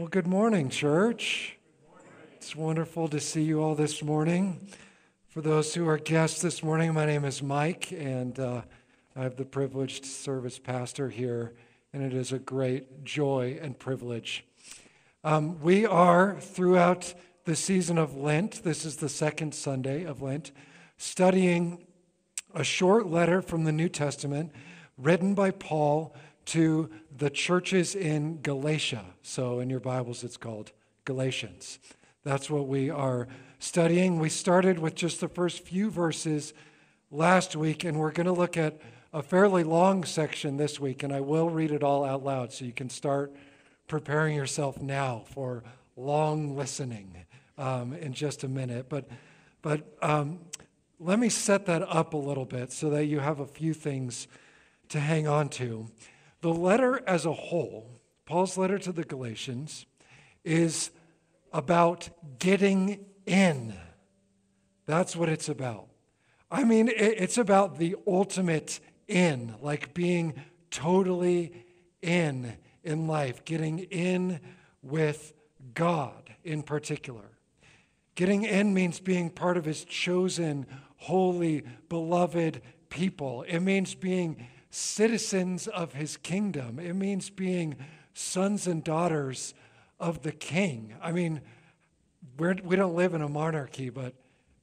Well, good morning, church. It's wonderful to see you all this morning. For those who are guests this morning, my name is Mike, and uh, I have the privilege to serve as pastor here, and it is a great joy and privilege. Um, we are throughout the season of Lent, this is the second Sunday of Lent, studying a short letter from the New Testament written by Paul to the churches in Galatia. So in your Bibles, it's called Galatians. That's what we are studying. We started with just the first few verses last week, and we're going to look at a fairly long section this week, and I will read it all out loud so you can start preparing yourself now for long listening um, in just a minute. But, but um, let me set that up a little bit so that you have a few things to hang on to. The letter as a whole, Paul's letter to the Galatians, is about getting in. That's what it's about. I mean, it's about the ultimate in, like being totally in in life, getting in with God in particular. Getting in means being part of his chosen, holy, beloved people. It means being citizens of his kingdom. It means being sons and daughters of the king. I mean, we're, we do not live in a monarchy, but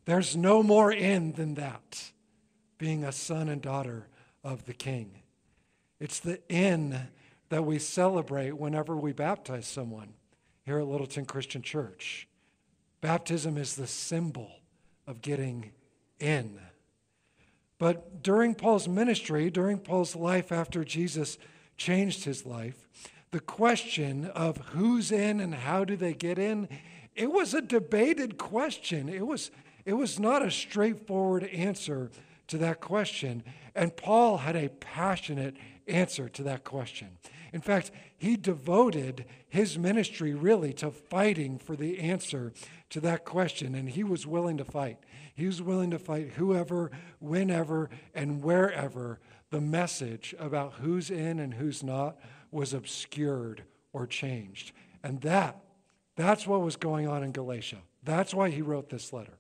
there's no more in than that being a son and daughter of the king. It's the in that we celebrate whenever we baptize someone here at Littleton Christian Church. Baptism is the symbol of getting in. But during Paul's ministry, during Paul's life after Jesus changed his life, the question of who's in and how do they get in, it was a debated question. It was, it was not a straightforward answer to that question. And Paul had a passionate answer to that question. In fact, he devoted his ministry really to fighting for the answer to that question, and he was willing to fight. He was willing to fight whoever, whenever, and wherever the message about who's in and who's not was obscured or changed. And that, that's what was going on in Galatia. That's why he wrote this letter.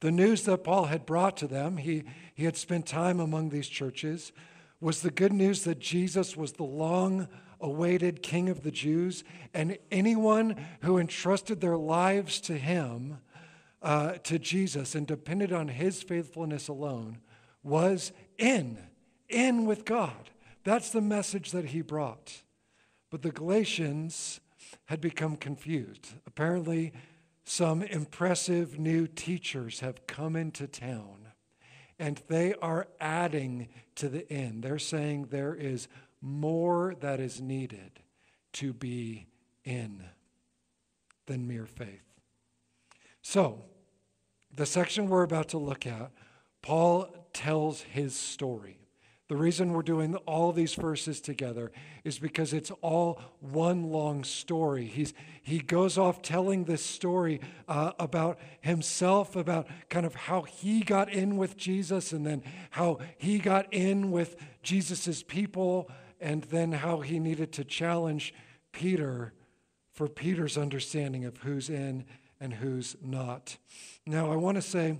The news that Paul had brought to them, he, he had spent time among these churches, was the good news that Jesus was the long awaited King of the Jews, and anyone who entrusted their lives to him uh, to Jesus and depended on his faithfulness alone was in, in with God. That's the message that he brought. But the Galatians had become confused. Apparently, some impressive new teachers have come into town and they are adding to the in. They're saying there is more that is needed to be in than mere faith. So, the section we're about to look at, Paul tells his story. The reason we're doing all these verses together is because it's all one long story. He's, he goes off telling this story uh, about himself, about kind of how he got in with Jesus, and then how he got in with Jesus' people, and then how he needed to challenge Peter for Peter's understanding of who's in and who's not. Now, I want to say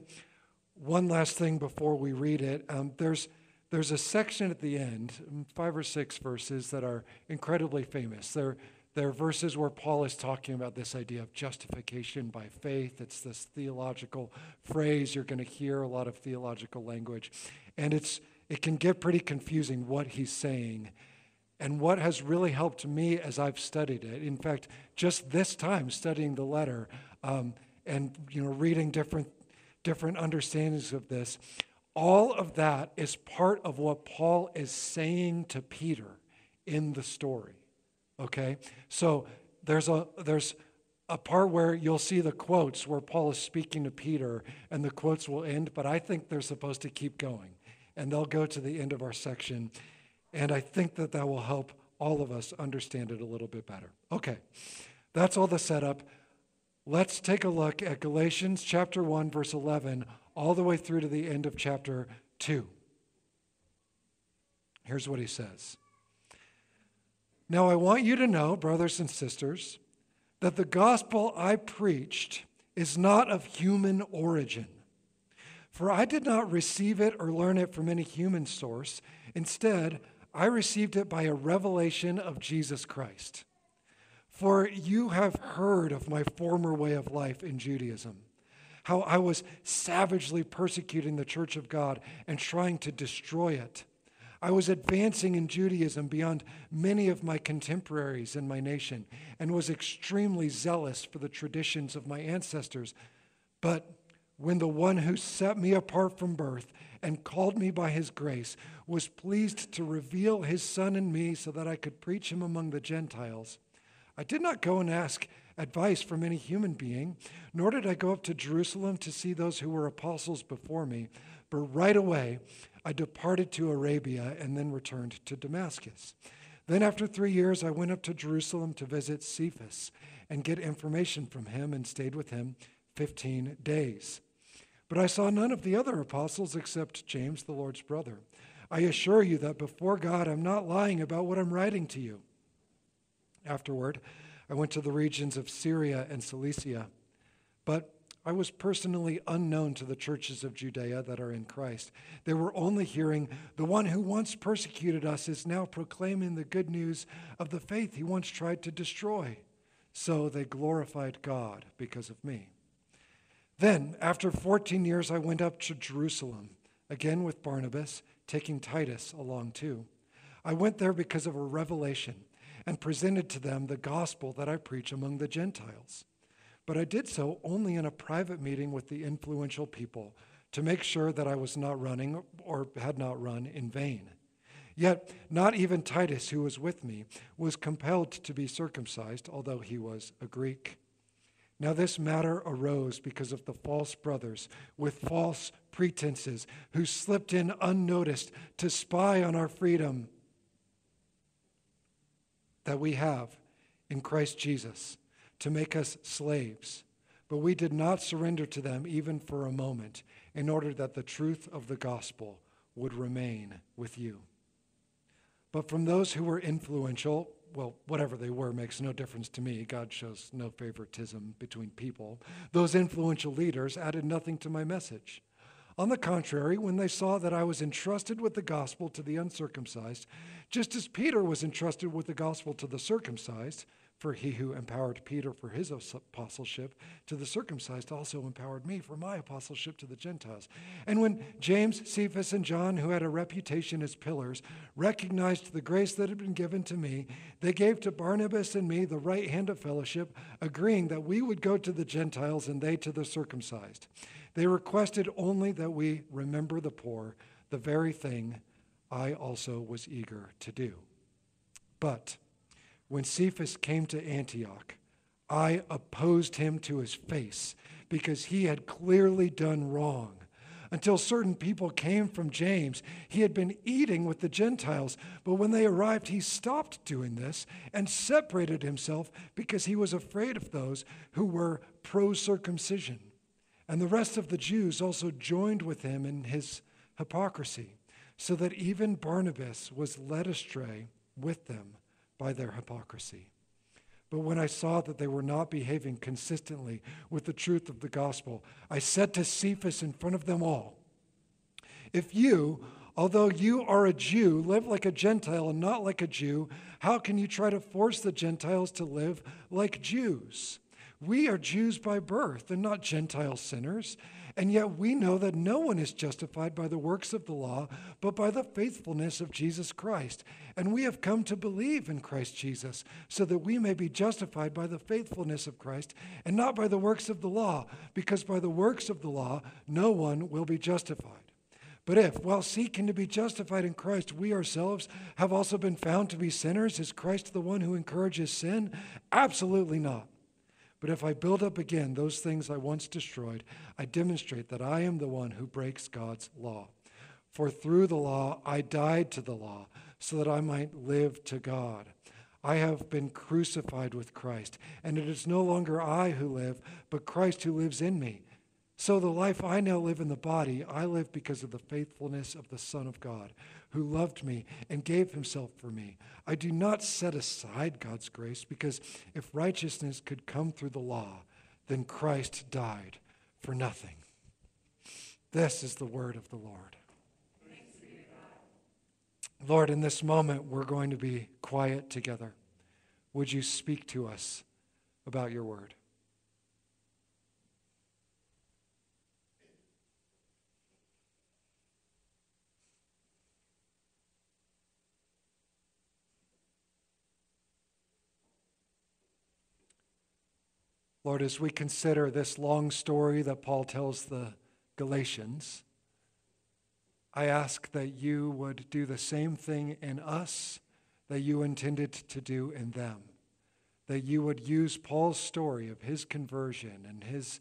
one last thing before we read it. Um, there's, there's a section at the end, five or six verses, that are incredibly famous. They're, they're verses where Paul is talking about this idea of justification by faith. It's this theological phrase. You're going to hear a lot of theological language. And it's, it can get pretty confusing what he's saying. And what has really helped me as I've studied it, in fact, just this time studying the letter, um, and you know, reading different, different understandings of this, all of that is part of what Paul is saying to Peter in the story. Okay? So there's a there's a part where you'll see the quotes where Paul is speaking to Peter and the quotes will end, but I think they're supposed to keep going. And they'll go to the end of our section. And I think that that will help all of us understand it a little bit better. Okay. That's all the setup. Let's take a look at Galatians chapter 1, verse 11, all the way through to the end of chapter 2. Here's what he says Now, I want you to know, brothers and sisters, that the gospel I preached is not of human origin. For I did not receive it or learn it from any human source. Instead, I received it by a revelation of Jesus Christ. For you have heard of my former way of life in Judaism, how I was savagely persecuting the church of God and trying to destroy it. I was advancing in Judaism beyond many of my contemporaries in my nation and was extremely zealous for the traditions of my ancestors. But when the one who set me apart from birth and called me by his grace was pleased to reveal his son in me so that I could preach him among the Gentiles, I did not go and ask advice from any human being, nor did I go up to Jerusalem to see those who were apostles before me, but right away I departed to Arabia and then returned to Damascus. Then, after three years, I went up to Jerusalem to visit Cephas and get information from him and stayed with him 15 days. But I saw none of the other apostles except James, the Lord's brother. I assure you that before God, I'm not lying about what I'm writing to you. Afterward, I went to the regions of Syria and Cilicia. But I was personally unknown to the churches of Judea that are in Christ. They were only hearing, the one who once persecuted us is now proclaiming the good news of the faith he once tried to destroy. So they glorified God because of me. Then, after 14 years, I went up to Jerusalem, again with Barnabas, taking Titus along too. I went there because of a revelation and presented to them the gospel that I preach among the Gentiles. But I did so only in a private meeting with the influential people to make sure that I was not running or had not run in vain. Yet, not even Titus, who was with me, was compelled to be circumcised, although he was a Greek. Now, this matter arose because of the false brothers with false pretenses who slipped in unnoticed to spy on our freedom that we have in Christ Jesus to make us slaves. But we did not surrender to them even for a moment in order that the truth of the gospel would remain with you. But from those who were influential, well, whatever they were makes no difference to me. God shows no favoritism between people. Those influential leaders added nothing to my message. On the contrary, when they saw that I was entrusted with the gospel to the uncircumcised, just as Peter was entrusted with the gospel to the circumcised, for he who empowered Peter for his apostleship to the circumcised also empowered me for my apostleship to the Gentiles. And when James, Cephas, and John, who had a reputation as pillars, recognized the grace that had been given to me, they gave to Barnabas and me the right hand of fellowship, agreeing that we would go to the Gentiles and they to the circumcised. They requested only that we remember the poor, the very thing I also was eager to do. But when Cephas came to Antioch, I opposed him to his face because he had clearly done wrong. Until certain people came from James, he had been eating with the Gentiles, but when they arrived, he stopped doing this and separated himself because he was afraid of those who were pro circumcision. And the rest of the Jews also joined with him in his hypocrisy, so that even Barnabas was led astray with them by their hypocrisy. But when I saw that they were not behaving consistently with the truth of the gospel, I said to Cephas in front of them all, If you, although you are a Jew, live like a Gentile and not like a Jew, how can you try to force the Gentiles to live like Jews? We are Jews by birth and not Gentile sinners. And yet we know that no one is justified by the works of the law, but by the faithfulness of Jesus Christ. And we have come to believe in Christ Jesus, so that we may be justified by the faithfulness of Christ and not by the works of the law, because by the works of the law no one will be justified. But if, while seeking to be justified in Christ, we ourselves have also been found to be sinners, is Christ the one who encourages sin? Absolutely not. But if I build up again those things I once destroyed, I demonstrate that I am the one who breaks God's law. For through the law I died to the law, so that I might live to God. I have been crucified with Christ, and it is no longer I who live, but Christ who lives in me. So the life I now live in the body, I live because of the faithfulness of the Son of God, who loved me and gave himself for me. I do not set aside God's grace because if righteousness could come through the law, then Christ died for nothing. This is the word of the Lord. Lord, in this moment, we're going to be quiet together. Would you speak to us about your word? Lord, as we consider this long story that Paul tells the Galatians, I ask that you would do the same thing in us that you intended to do in them. That you would use Paul's story of his conversion and his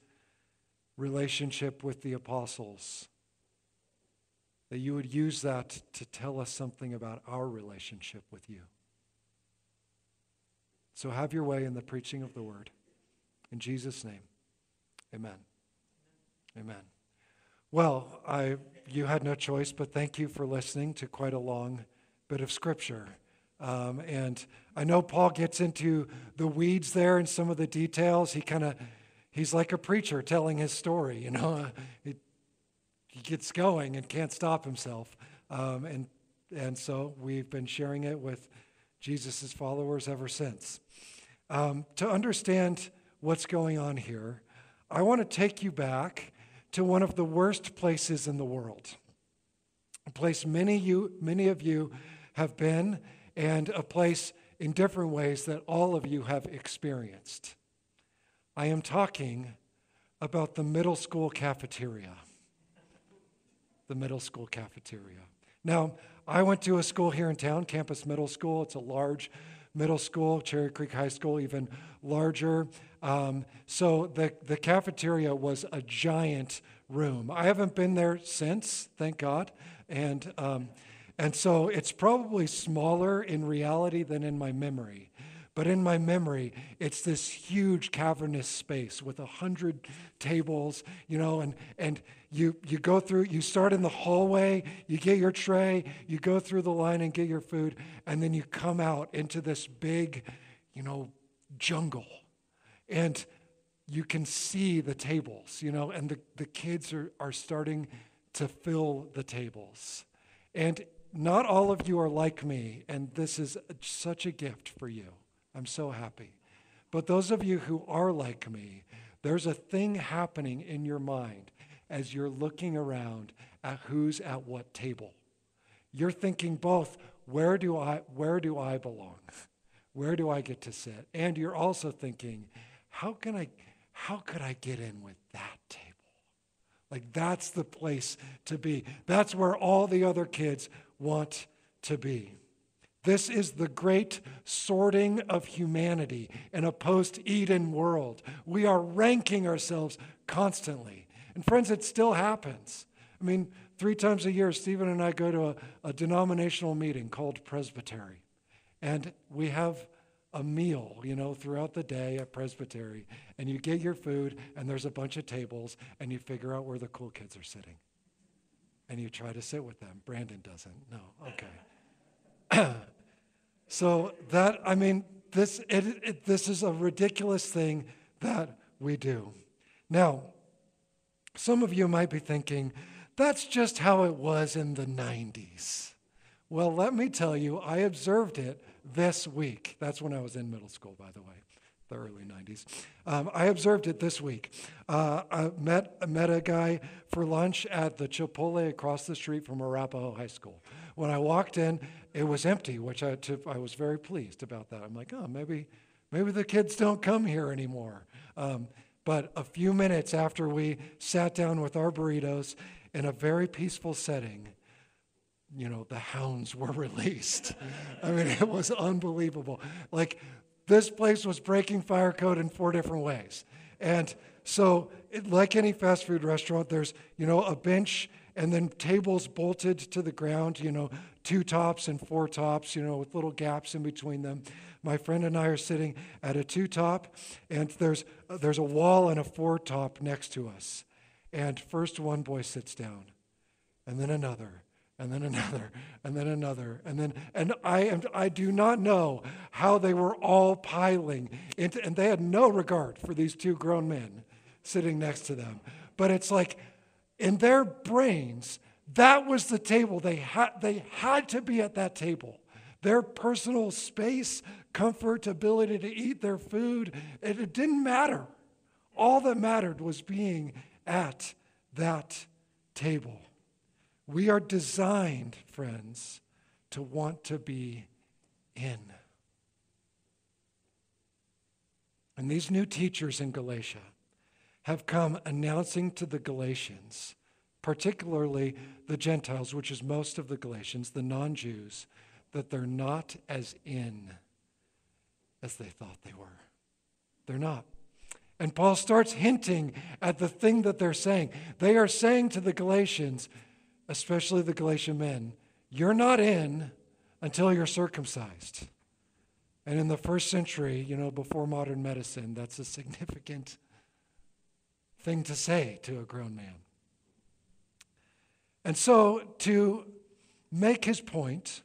relationship with the apostles, that you would use that to tell us something about our relationship with you. So have your way in the preaching of the word. In Jesus' name, amen. Amen. Well, I, you had no choice, but thank you for listening to quite a long bit of scripture. Um, and I know Paul gets into the weeds there and some of the details. He kind of, he's like a preacher telling his story, you know. It, he gets going and can't stop himself. Um, and, and so we've been sharing it with Jesus' followers ever since. Um, to understand what's going on here, I want to take you back to one of the worst places in the world. A place many, you, many of you have been, and a place in different ways that all of you have experienced. I am talking about the middle school cafeteria. The middle school cafeteria. Now, I went to a school here in town, Campus Middle School. It's a large middle school, Cherry Creek High School, even larger. Um, so the, the cafeteria was a giant room. I haven't been there since, thank God. And, um, and so it's probably smaller in reality than in my memory. But in my memory, it's this huge cavernous space with a hundred tables, you know, and, and you, you go through, you start in the hallway, you get your tray, you go through the line and get your food, and then you come out into this big, you know, jungle. And you can see the tables, you know, and the, the kids are, are starting to fill the tables. And not all of you are like me, and this is such a gift for you. I'm so happy. But those of you who are like me, there's a thing happening in your mind as you're looking around at who's at what table. You're thinking both, where do I, where do I belong? Where do I get to sit? And you're also thinking, how can I, how could I get in with that table? Like that's the place to be. That's where all the other kids want to be. This is the great sorting of humanity in a post Eden world. We are ranking ourselves constantly. And friends, it still happens. I mean, three times a year, Stephen and I go to a, a denominational meeting called Presbytery. And we have a meal, you know, throughout the day at Presbytery. And you get your food, and there's a bunch of tables, and you figure out where the cool kids are sitting. And you try to sit with them. Brandon doesn't. No, okay. so that, I mean, this, it, it, this is a ridiculous thing that we do. Now, some of you might be thinking, that's just how it was in the 90s. Well, let me tell you, I observed it this week. That's when I was in middle school, by the way, the early 90s. Um, I observed it this week. Uh, I met, met a guy for lunch at the Chipotle across the street from Arapahoe High School. When I walked in, it was empty, which I, I was very pleased about that. I'm like, oh, maybe, maybe the kids don't come here anymore. Um, but a few minutes after we sat down with our burritos in a very peaceful setting, you know, the hounds were released. I mean, it was unbelievable. Like, this place was breaking fire code in four different ways. And so, like any fast food restaurant, there's, you know, a bench and then tables bolted to the ground, you know, two tops and four tops, you know, with little gaps in between them. My friend and I are sitting at a two top, and there's, there's a wall and a four top next to us. And first one boy sits down, and then another, and then another, and then another, and then, and I am, I do not know how they were all piling into, and they had no regard for these two grown men sitting next to them. But it's like in their brains, that was the table. They had, they had to be at that table. Their personal space, comfort, ability to eat their food, it, it didn't matter. All that mattered was being at that table. We are designed, friends, to want to be in. And these new teachers in Galatia have come announcing to the Galatians, particularly the Gentiles, which is most of the Galatians, the non Jews, that they're not as in as they thought they were. They're not. And Paul starts hinting at the thing that they're saying. They are saying to the Galatians, especially the Galatian men, you're not in until you're circumcised. And in the first century, you know, before modern medicine, that's a significant thing to say to a grown man. And so, to make his point,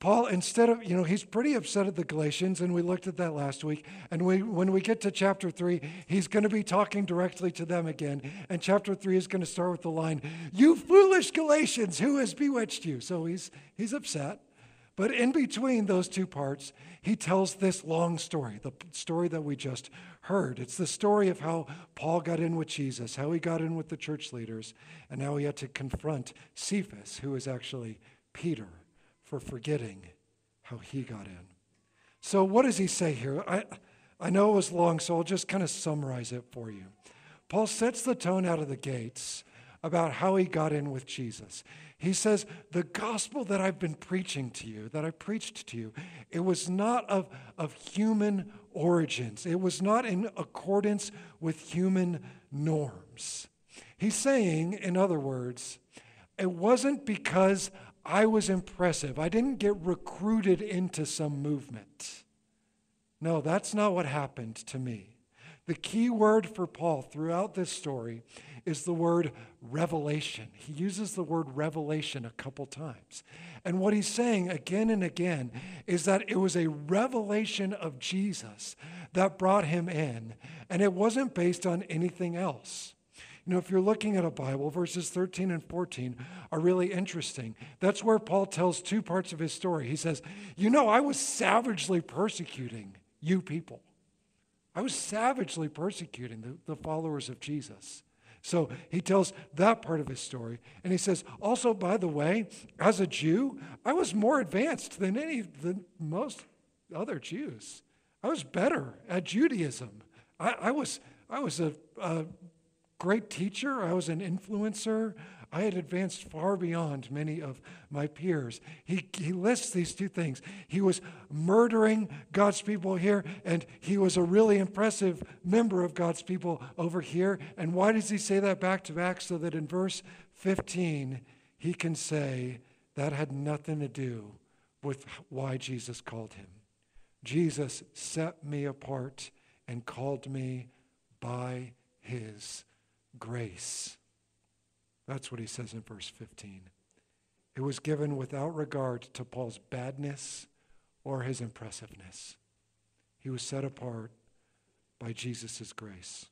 Paul, instead of, you know, he's pretty upset at the Galatians, and we looked at that last week. And we, when we get to chapter three, he's going to be talking directly to them again. And chapter three is going to start with the line, You foolish Galatians, who has bewitched you? So he's, he's upset. But in between those two parts, he tells this long story, the story that we just heard. It's the story of how Paul got in with Jesus, how he got in with the church leaders, and how he had to confront Cephas, who is actually Peter for forgetting how he got in. So, what does he say here? I, I know it was long, so I'll just kind of summarize it for you. Paul sets the tone out of the gates about how he got in with Jesus. He says, The gospel that I've been preaching to you, that I preached to you, it was not of, of human origins, it was not in accordance with human norms. He's saying, in other words, it wasn't because I was impressive. I didn't get recruited into some movement. No, that's not what happened to me. The key word for Paul throughout this story is the word revelation. He uses the word revelation a couple times. And what he's saying again and again is that it was a revelation of Jesus that brought him in, and it wasn't based on anything else. You know, if you're looking at a Bible, verses 13 and 14 are really interesting. That's where Paul tells two parts of his story. He says, You know, I was savagely persecuting you people. I was savagely persecuting the, the followers of Jesus. So he tells that part of his story. And he says, also, by the way, as a Jew, I was more advanced than any than most other Jews. I was better at Judaism. I, I was, I was a, a great teacher, I was an influencer. I had advanced far beyond many of my peers. He, he lists these two things. He was murdering God's people here, and he was a really impressive member of God's people over here. And why does he say that back to back? So that in verse 15, he can say that had nothing to do with why Jesus called him. Jesus set me apart and called me by his grace. That's what he says in verse 15. It was given without regard to Paul's badness or his impressiveness. He was set apart by Jesus' grace.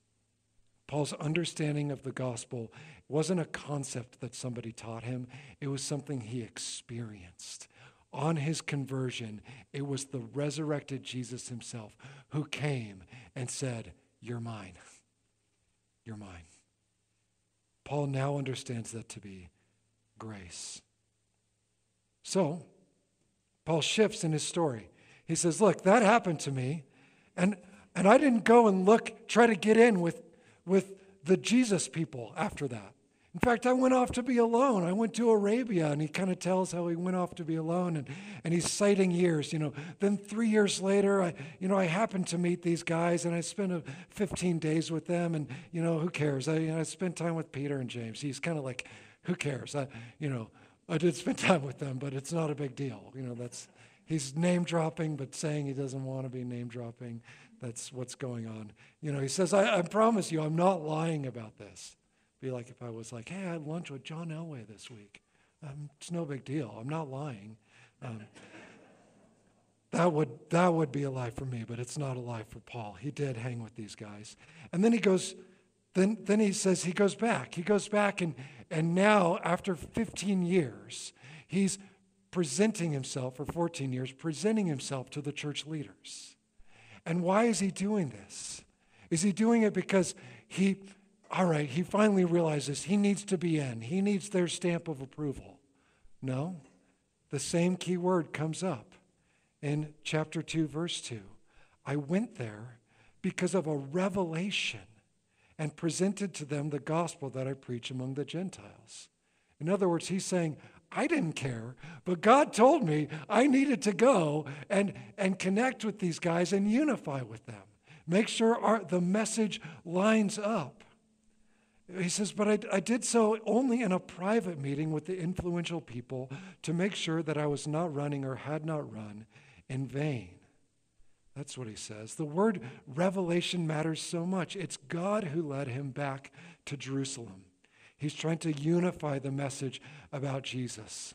Paul's understanding of the gospel wasn't a concept that somebody taught him, it was something he experienced. On his conversion, it was the resurrected Jesus himself who came and said, You're mine. You're mine. Paul now understands that to be grace. So, Paul shifts in his story. He says, Look, that happened to me, and, and I didn't go and look, try to get in with, with the Jesus people after that. In fact, I went off to be alone. I went to Arabia, and he kind of tells how he went off to be alone, and, and he's citing years. You know, then three years later, I, you know, I happened to meet these guys, and I spent a 15 days with them, and you know, who cares? I, you know, I spent time with Peter and James. He's kind of like, who cares? I, you know, I did spend time with them, but it's not a big deal. You know, that's he's name dropping, but saying he doesn't want to be name dropping. That's what's going on. You know, he says, I, I promise you, I'm not lying about this be like if I was like, hey, I had lunch with John Elway this week. Um, it's no big deal. I'm not lying. Um, that would that would be a lie for me, but it's not a lie for Paul. He did hang with these guys, and then he goes. Then, then he says he goes back. He goes back, and, and now, after 15 years, he's presenting himself, for 14 years, presenting himself to the church leaders. And why is he doing this? Is he doing it because he, all right, he finally realizes he needs to be in, he needs their stamp of approval? No. The same key word comes up in chapter 2, verse 2. I went there because of a revelation and presented to them the gospel that I preach among the Gentiles. In other words, he's saying, I didn't care, but God told me I needed to go and, and connect with these guys and unify with them. Make sure our, the message lines up. He says, but I, I did so only in a private meeting with the influential people to make sure that I was not running or had not run in vain. That's what he says. The word revelation matters so much. It's God who led him back to Jerusalem. He's trying to unify the message about Jesus.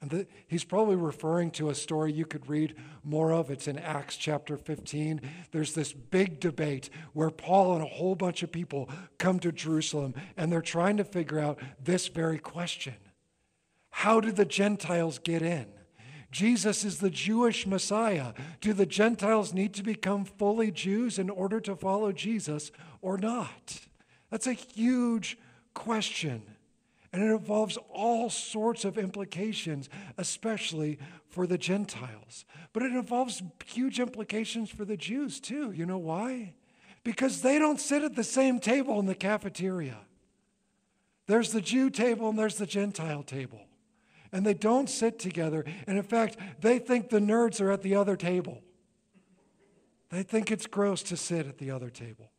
And the, he's probably referring to a story you could read more of. It's in Acts chapter 15. There's this big debate where Paul and a whole bunch of people come to Jerusalem and they're trying to figure out this very question How did the Gentiles get in? Jesus is the Jewish Messiah. Do the Gentiles need to become fully Jews in order to follow Jesus or not? That's a huge question. And it involves all sorts of implications, especially for the Gentiles. But it involves huge implications for the Jews too. You know why? Because they don't sit at the same table in the cafeteria. There's the Jew table and there's the Gentile table. And they don't sit together. And in fact, they think the nerds are at the other table. They think it's gross to sit at the other table.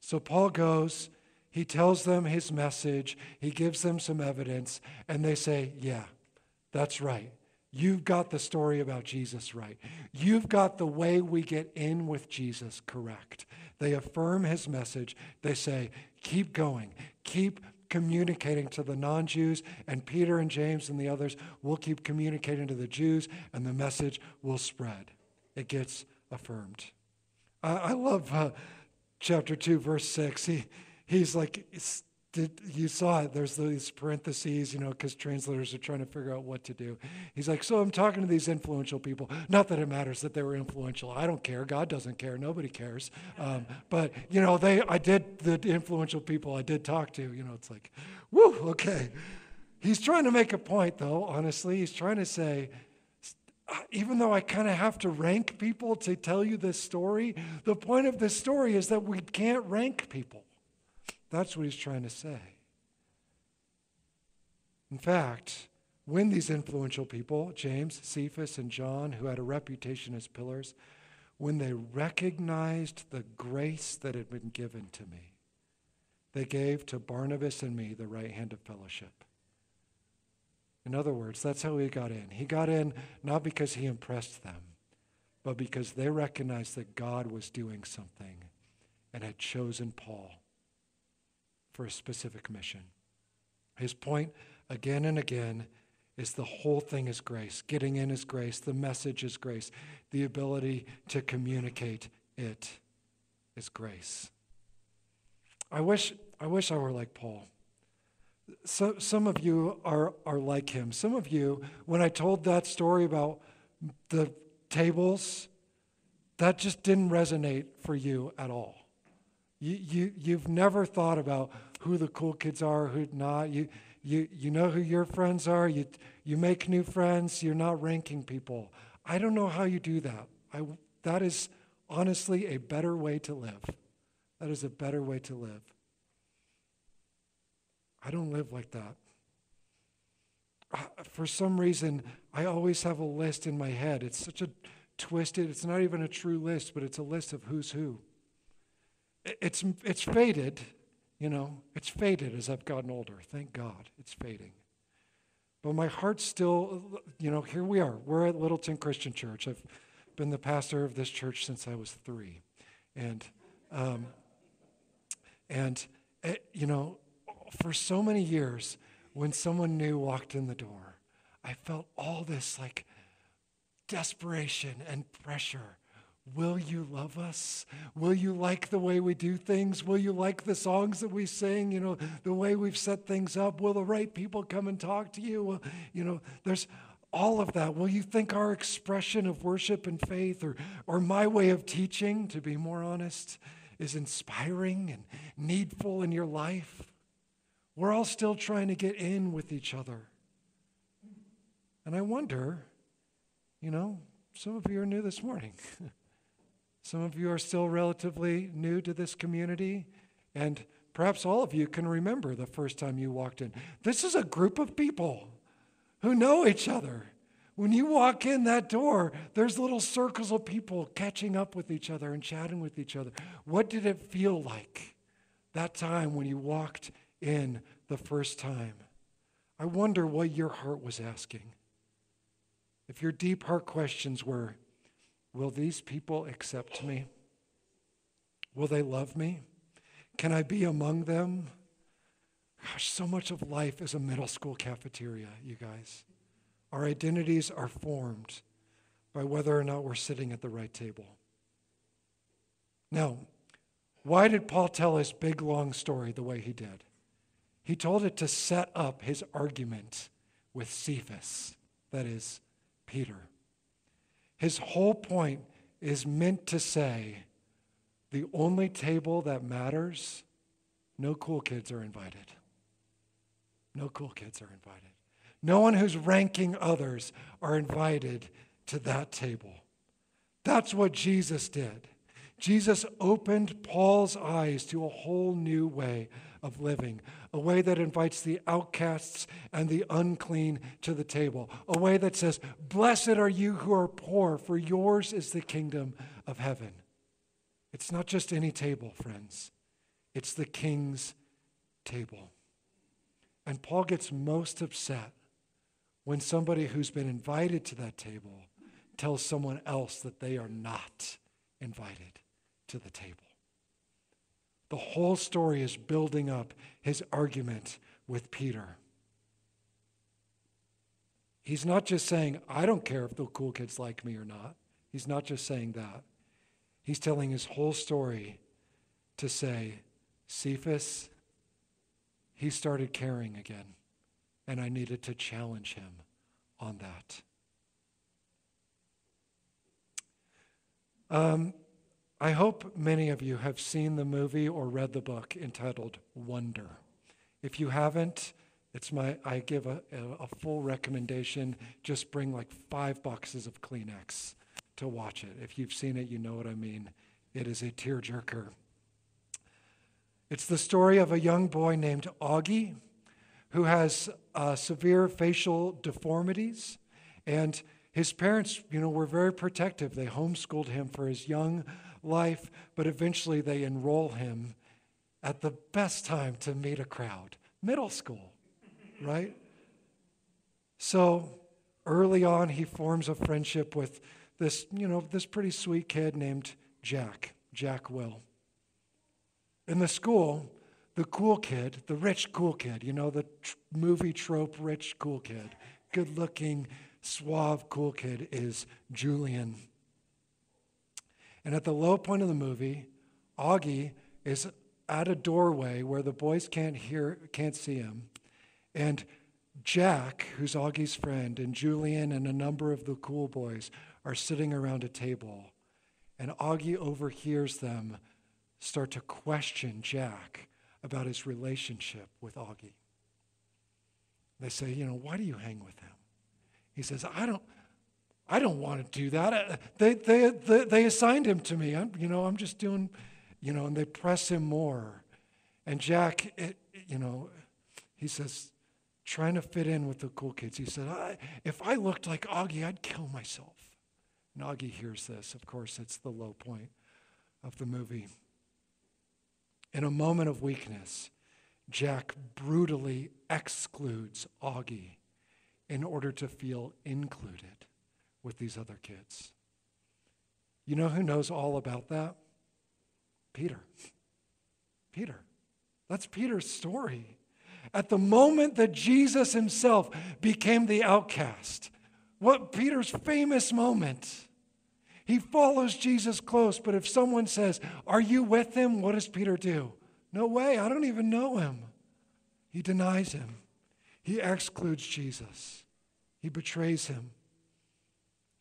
So Paul goes, he tells them his message, he gives them some evidence, and they say, Yeah, that's right. You've got the story about Jesus right. You've got the way we get in with Jesus correct. They affirm his message. They say, Keep going, keep communicating to the non Jews, and Peter and James and the others will keep communicating to the Jews, and the message will spread. It gets affirmed. I, I love. Uh, chapter 2, verse 6, he, he's like, did, you saw it. There's these parentheses, you know, because translators are trying to figure out what to do. He's like, so I'm talking to these influential people. Not that it matters that they were influential. I don't care. God doesn't care. Nobody cares. Um, but you know, they, I did the influential people I did talk to. You know, it's like, whoo, okay. He's trying to make a point, though. Honestly, he's trying to say, even though I kind of have to rank people to tell you this story, the point of this story is that we can't rank people. That's what he's trying to say. In fact, when these influential people, James, Cephas, and John, who had a reputation as pillars, when they recognized the grace that had been given to me, they gave to Barnabas and me the right hand of fellowship. In other words, that's how he got in. He got in not because he impressed them, but because they recognized that God was doing something and had chosen Paul for a specific mission. His point again and again is the whole thing is grace. Getting in is grace. The message is grace. The ability to communicate it is grace. I wish I wish I were like Paul. So, some of you are, are like him. Some of you, when I told that story about the tables, that just didn't resonate for you at all. You, you, you've never thought about who the cool kids are, who not. You, you, you know who your friends are. You, you make new friends. You're not ranking people. I don't know how you do that. I, that is honestly a better way to live. That is a better way to live. I don't live like that. For some reason, I always have a list in my head. It's such a twisted, it's not even a true list, but it's a list of who's who. It's, it's faded, you know, it's faded as I've gotten older. Thank God it's fading. But my heart's still, you know, here we are. We're at Littleton Christian Church. I've been the pastor of this church since I was three. And um, And, it, you know, for so many years, when someone new walked in the door, I felt all this like desperation and pressure. Will you love us? Will you like the way we do things? Will you like the songs that we sing? You know, the way we've set things up? Will the right people come and talk to you? Will, you know, there's all of that. Will you think our expression of worship and faith or, or my way of teaching, to be more honest, is inspiring and needful in your life? We're all still trying to get in with each other. And I wonder, you know, some of you are new this morning. some of you are still relatively new to this community. And perhaps all of you can remember the first time you walked in. This is a group of people who know each other. When you walk in that door, there's little circles of people catching up with each other and chatting with each other. What did it feel like that time when you walked in the first time? I wonder what your heart was asking. If your deep heart questions were, Will these people accept me? Will they love me? Can I be among them? Gosh, so much of life is a middle school cafeteria, you guys. Our identities are formed by whether or not we're sitting at the right table. Now, why did Paul tell his big long story the way he did? He told it to set up his argument with Cephas, that is, Peter. His whole point is meant to say the only table that matters, no cool kids are invited. No cool kids are invited. No one who's ranking others are invited to that table. That's what Jesus did. Jesus opened Paul's eyes to a whole new way of living, a way that invites the outcasts and the unclean to the table, a way that says, Blessed are you who are poor, for yours is the kingdom of heaven. It's not just any table, friends, it's the king's table. And Paul gets most upset when somebody who's been invited to that table tells someone else that they are not invited to the table. The whole story is building up his argument with Peter. He's not just saying, I don't care if the cool kids like me or not. He's not just saying that. He's telling his whole story to say, Cephas, he started caring again, and I needed to challenge him on that. Um, I hope many of you have seen the movie or read the book entitled Wonder. If you haven't, it's my I give a, a, full recommendation. Just bring like five boxes of Kleenex to watch it. If you've seen it, you know what I mean. It is a tearjerker. It's the story of a young boy named Augie who has uh, severe facial deformities. And his parents, you know, were very protective. They homeschooled him for his young life, but eventually they enroll him at the best time to meet a crowd middle school, right? So early on, he forms a friendship with this, you know, this pretty sweet kid named Jack, Jack Will. In the school, the cool kid, the rich cool kid, you know, the tr- movie trope rich cool kid, good looking, suave cool kid is Julian. And at the low point of the movie, Augie is at a doorway where the boys can't hear, can't see him. And Jack, who's Augie's friend, and Julian and a number of the cool boys are sitting around a table. And Augie overhears them start to question Jack about his relationship with Augie. They say, you know, why do you hang with him? He says, I don't, I don't want to do that. Uh, they, they, they, they assigned him to me. I'm, you know, I'm just doing, you know, and they press him more. And Jack, it, you know, he says, trying to fit in with the cool kids, he said, I, if I looked like Augie, I'd kill myself. And Augie hears this. Of course, it's the low point of the movie. In a moment of weakness, Jack brutally excludes Augie in order to feel included with these other kids. You know who knows all about that? Peter. Peter. That's Peter's story. At the moment that Jesus himself became the outcast, what Peter's famous moment, he follows Jesus close, but if someone says, Are you with him? What does Peter do? No way, I don't even know him. He denies him, he excludes Jesus, he betrays him.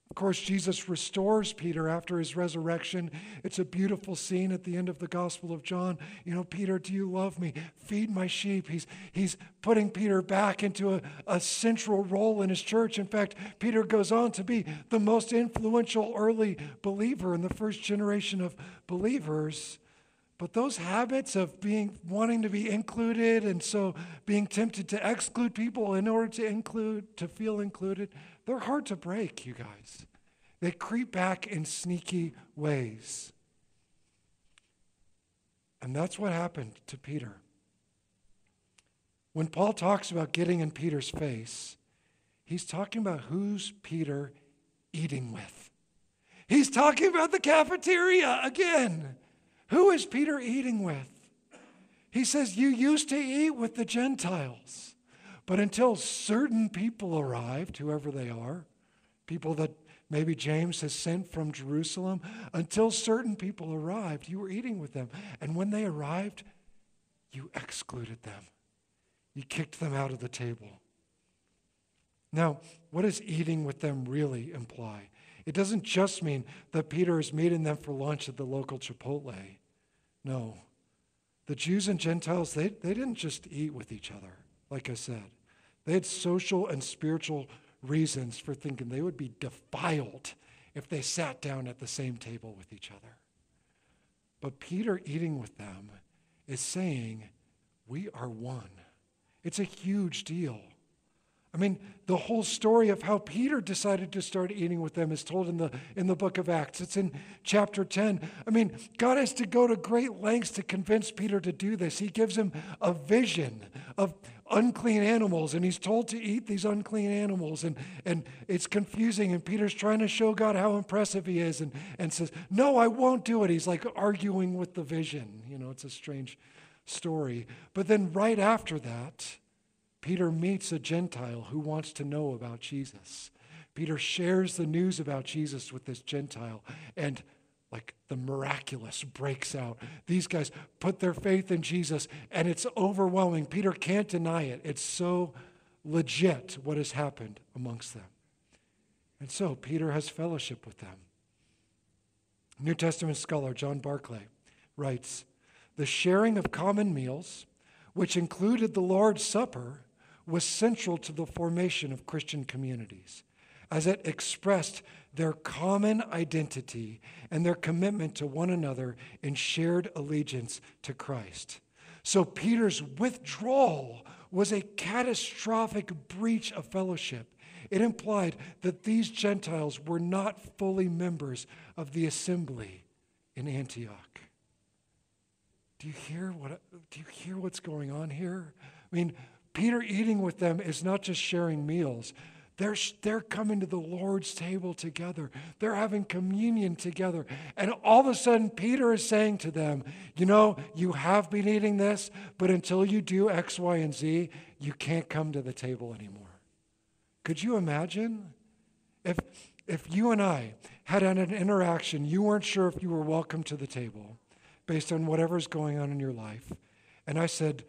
Of course, Jesus restores Peter after his resurrection. It's a beautiful scene at the end of the Gospel of John. You know, Peter, do you love me? Feed my sheep. He's, he's putting Peter back into a, a central role in his church. In fact, Peter goes on to be the most influential early believer in the first generation of believers. But those habits of being wanting to be included and so being tempted to exclude people in order to include, to feel included, they're hard to break, you guys. They creep back in sneaky ways. And that's what happened to Peter. When Paul talks about getting in Peter's face, he's talking about who's Peter eating with. He's talking about the cafeteria again. Who is Peter eating with? He says, You used to eat with the Gentiles. But until certain people arrived, whoever they are, people that maybe James has sent from Jerusalem, until certain people arrived, you were eating with them. And when they arrived, you excluded them, you kicked them out of the table. Now, what does eating with them really imply? It doesn't just mean that Peter is meeting them for lunch at the local Chipotle. No. The Jews and Gentiles, they, they didn't just eat with each other, like I said. They had social and spiritual reasons for thinking they would be defiled if they sat down at the same table with each other. But Peter eating with them is saying, We are one. It's a huge deal. I mean, the whole story of how Peter decided to start eating with them is told in the, in the book of Acts. It's in chapter 10. I mean, God has to go to great lengths to convince Peter to do this. He gives him a vision of unclean animals, and he's told to eat these unclean animals. And, and it's confusing, and Peter's trying to show God how impressive he is and, and says, No, I won't do it. He's like arguing with the vision. You know, it's a strange story. But then right after that, Peter meets a Gentile who wants to know about Jesus. Peter shares the news about Jesus with this Gentile, and like the miraculous breaks out. These guys put their faith in Jesus, and it's overwhelming. Peter can't deny it. It's so legit what has happened amongst them. And so Peter has fellowship with them. New Testament scholar John Barclay writes The sharing of common meals, which included the Lord's Supper, was central to the formation of Christian communities as it expressed their common identity and their commitment to one another in shared allegiance to Christ. So Peter's withdrawal was a catastrophic breach of fellowship. It implied that these Gentiles were not fully members of the assembly in Antioch. Do you hear what do you hear what's going on here? I mean, Peter eating with them is not just sharing meals. They're, they're coming to the Lord's table together. They're having communion together. And all of a sudden, Peter is saying to them, You know, you have been eating this, but until you do X, Y, and Z, you can't come to the table anymore. Could you imagine? If, if you and I had an interaction, you weren't sure if you were welcome to the table based on whatever's going on in your life. And I said,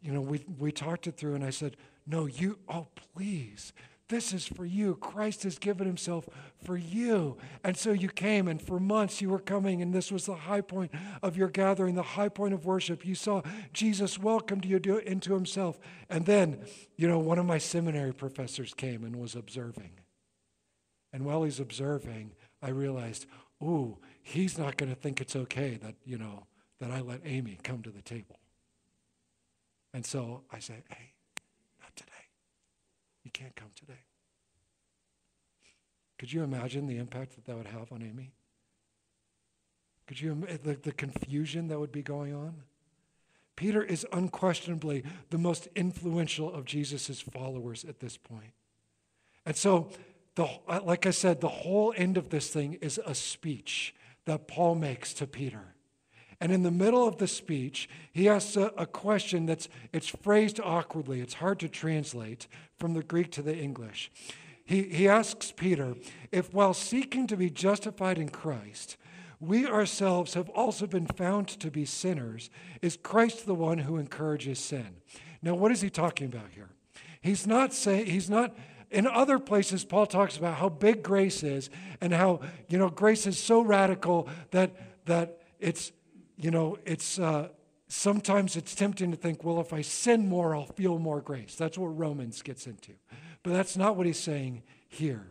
You know, we, we talked it through, and I said, No, you, oh, please this is for you. Christ has given himself for you. And so you came, and for months you were coming, and this was the high point of your gathering, the high point of worship. You saw Jesus welcomed you into himself. And then, you know, one of my seminary professors came and was observing. And while he's observing, I realized, ooh, he's not going to think it's okay that, you know, that I let Amy come to the table. And so I say, hey, you can't come today. Could you imagine the impact that that would have on Amy? Could you the, the confusion that would be going on? Peter is unquestionably the most influential of Jesus' followers at this point. And so, the, uh, like I said, the whole end of this thing is a speech that Paul makes to Peter. And in the middle of the speech, he asks a, a, question that's it's phrased awkwardly. It's hard to translate from the Greek to the English. He, he asks Peter if, while seeking to be justified in Christ, we ourselves have also been found to be sinners, is Christ the one who encourages sin? Now, what is he talking about here? He's not saying, he's not, in other places, Paul talks about how big grace is and how, you know, grace is so radical that, that it's, you know, it's, uh, sometimes it's tempting to think, well, if I sin more, I'll feel more grace. That's what Romans gets into. But that's not what he's saying here.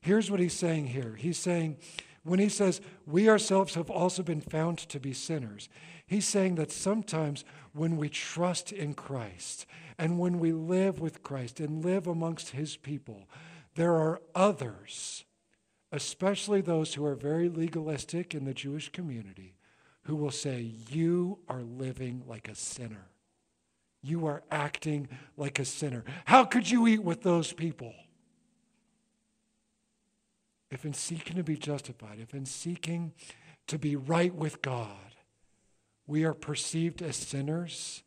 Here's what he's saying here. He's saying, when he says, we ourselves have also been found to be sinners, he's saying that sometimes when we trust in Christ and when we live with Christ and live amongst his people, there are others, especially those who are very legalistic in the Jewish community, who will say, You are living like a sinner. You are acting like a sinner. How could you eat with those people? If in seeking to be justified, if in seeking to be right with God, we are perceived as sinners,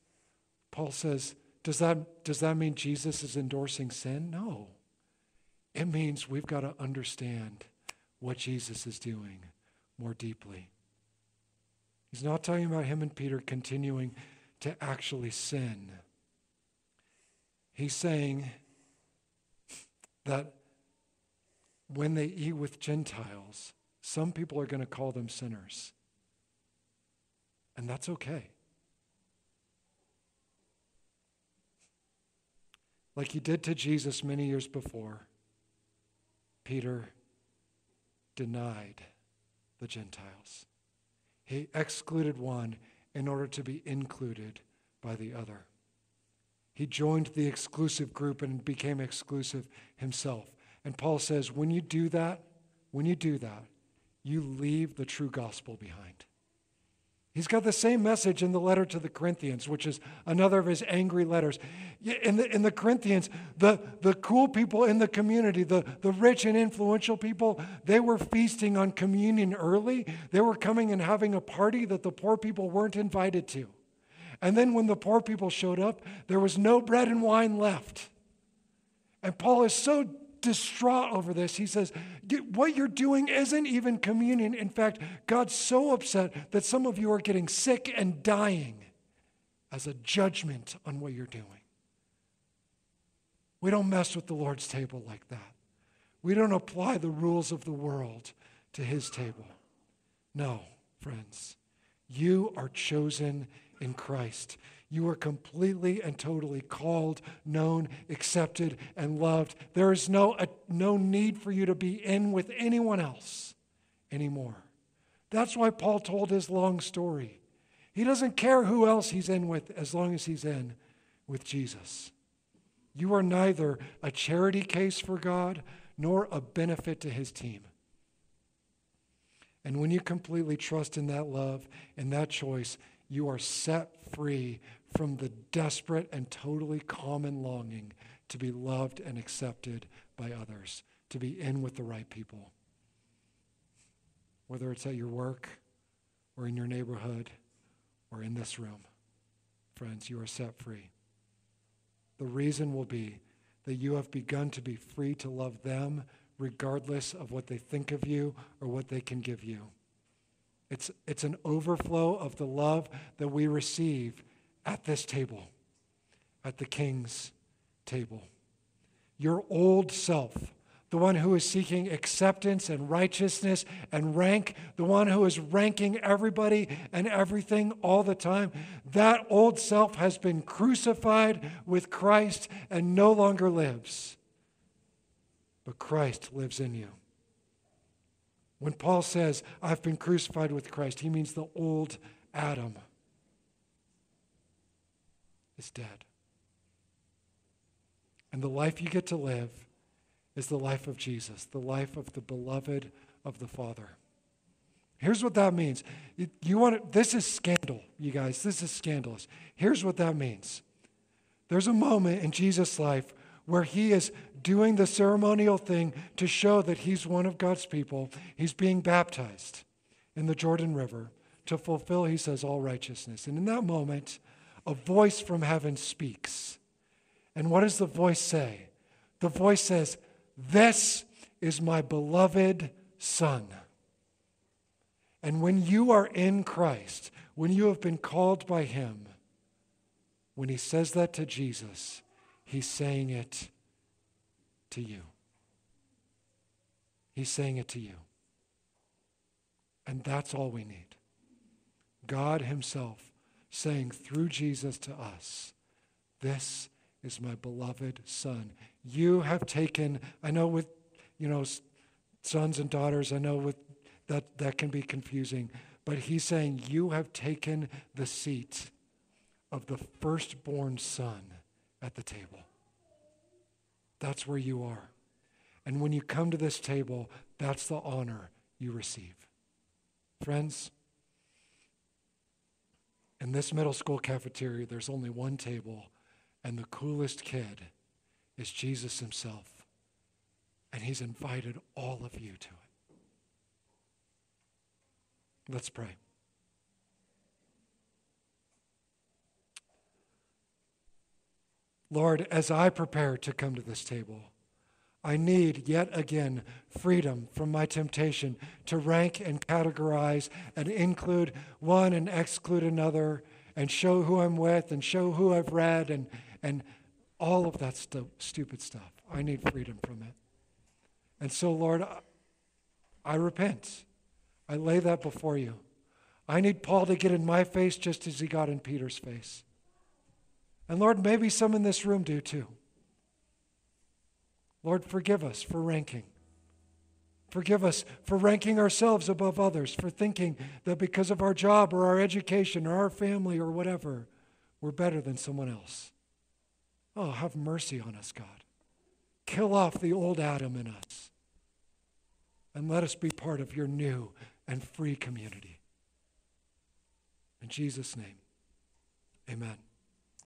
Paul says, does that, does that mean Jesus is endorsing sin? No. It means we've got to understand what Jesus is doing more deeply. He's not talking about him and Peter continuing to actually sin. He's saying that when they eat with Gentiles, some people are going to call them sinners. And that's okay. Like he did to Jesus many years before, Peter denied the Gentiles. He excluded one in order to be included by the other. He joined the exclusive group and became exclusive himself. And Paul says, when you do that, when you do that, you leave the true gospel behind. He's got the same message in the letter to the Corinthians, which is another of his angry letters. In the, in the Corinthians, the, the cool people in the community, the, the rich and influential people, they were feasting on communion early. They were coming and having a party that the poor people weren't invited to. And then when the poor people showed up, there was no bread and wine left. And Paul is so distraught over this. He says, What you're doing isn't even communion. In fact, God's so upset that some of you are getting sick and dying as a judgment on what you're doing. We don't mess with the Lord's table like that. We don't apply the rules of the world to his table. No, friends, you are chosen in Christ. You are completely and totally called, known, accepted, and loved. There is no, uh, no need for you to be in with anyone else anymore. That's why Paul told his long story. He doesn't care who else he's in with as long as he's in with Jesus. You are neither a charity case for God nor a benefit to his team. And when you completely trust in that love and that choice, you are set free from the desperate and totally common longing to be loved and accepted by others, to be in with the right people. Whether it's at your work or in your neighborhood or in this room, friends, you are set free. The reason will be that you have begun to be free to love them regardless of what they think of you or what they can give you. It's, it's an overflow of the love that we receive at this table, at the king's table. Your old self, the one who is seeking acceptance and righteousness and rank, the one who is ranking everybody and everything all the time, that old self has been crucified with Christ and no longer lives. But Christ lives in you. When Paul says, I've been crucified with Christ, he means the old Adam is dead. And the life you get to live is the life of Jesus, the life of the beloved of the Father. Here's what that means. You want this is scandal, you guys. This is scandalous. Here's what that means. There's a moment in Jesus' life where he is doing the ceremonial thing to show that he's one of God's people. He's being baptized in the Jordan River to fulfill, he says, all righteousness. And in that moment, a voice from heaven speaks. And what does the voice say? The voice says, This is my beloved Son. And when you are in Christ, when you have been called by Him, when He says that to Jesus, He's saying it to you. He's saying it to you. And that's all we need. God Himself saying through Jesus to us, This is my beloved Son. You have taken, I know with, you know, sons and daughters, I know with that that can be confusing, but He's saying, You have taken the seat of the firstborn son at the table. That's where you are. And when you come to this table, that's the honor you receive. Friends, in this middle school cafeteria, there's only one table, and the coolest kid is Jesus himself. And he's invited all of you to it. Let's pray. Lord, as I prepare to come to this table, I need yet again freedom from my temptation to rank and categorize and include one and exclude another and show who I'm with and show who I've read and, and all of that stu- stupid stuff. I need freedom from it. And so, Lord, I repent. I lay that before you. I need Paul to get in my face just as he got in Peter's face. And Lord, maybe some in this room do too. Lord, forgive us for ranking. Forgive us for ranking ourselves above others, for thinking that because of our job or our education or our family or whatever, we're better than someone else. Oh, have mercy on us, God. Kill off the old Adam in us and let us be part of your new and free community. In Jesus' name, amen.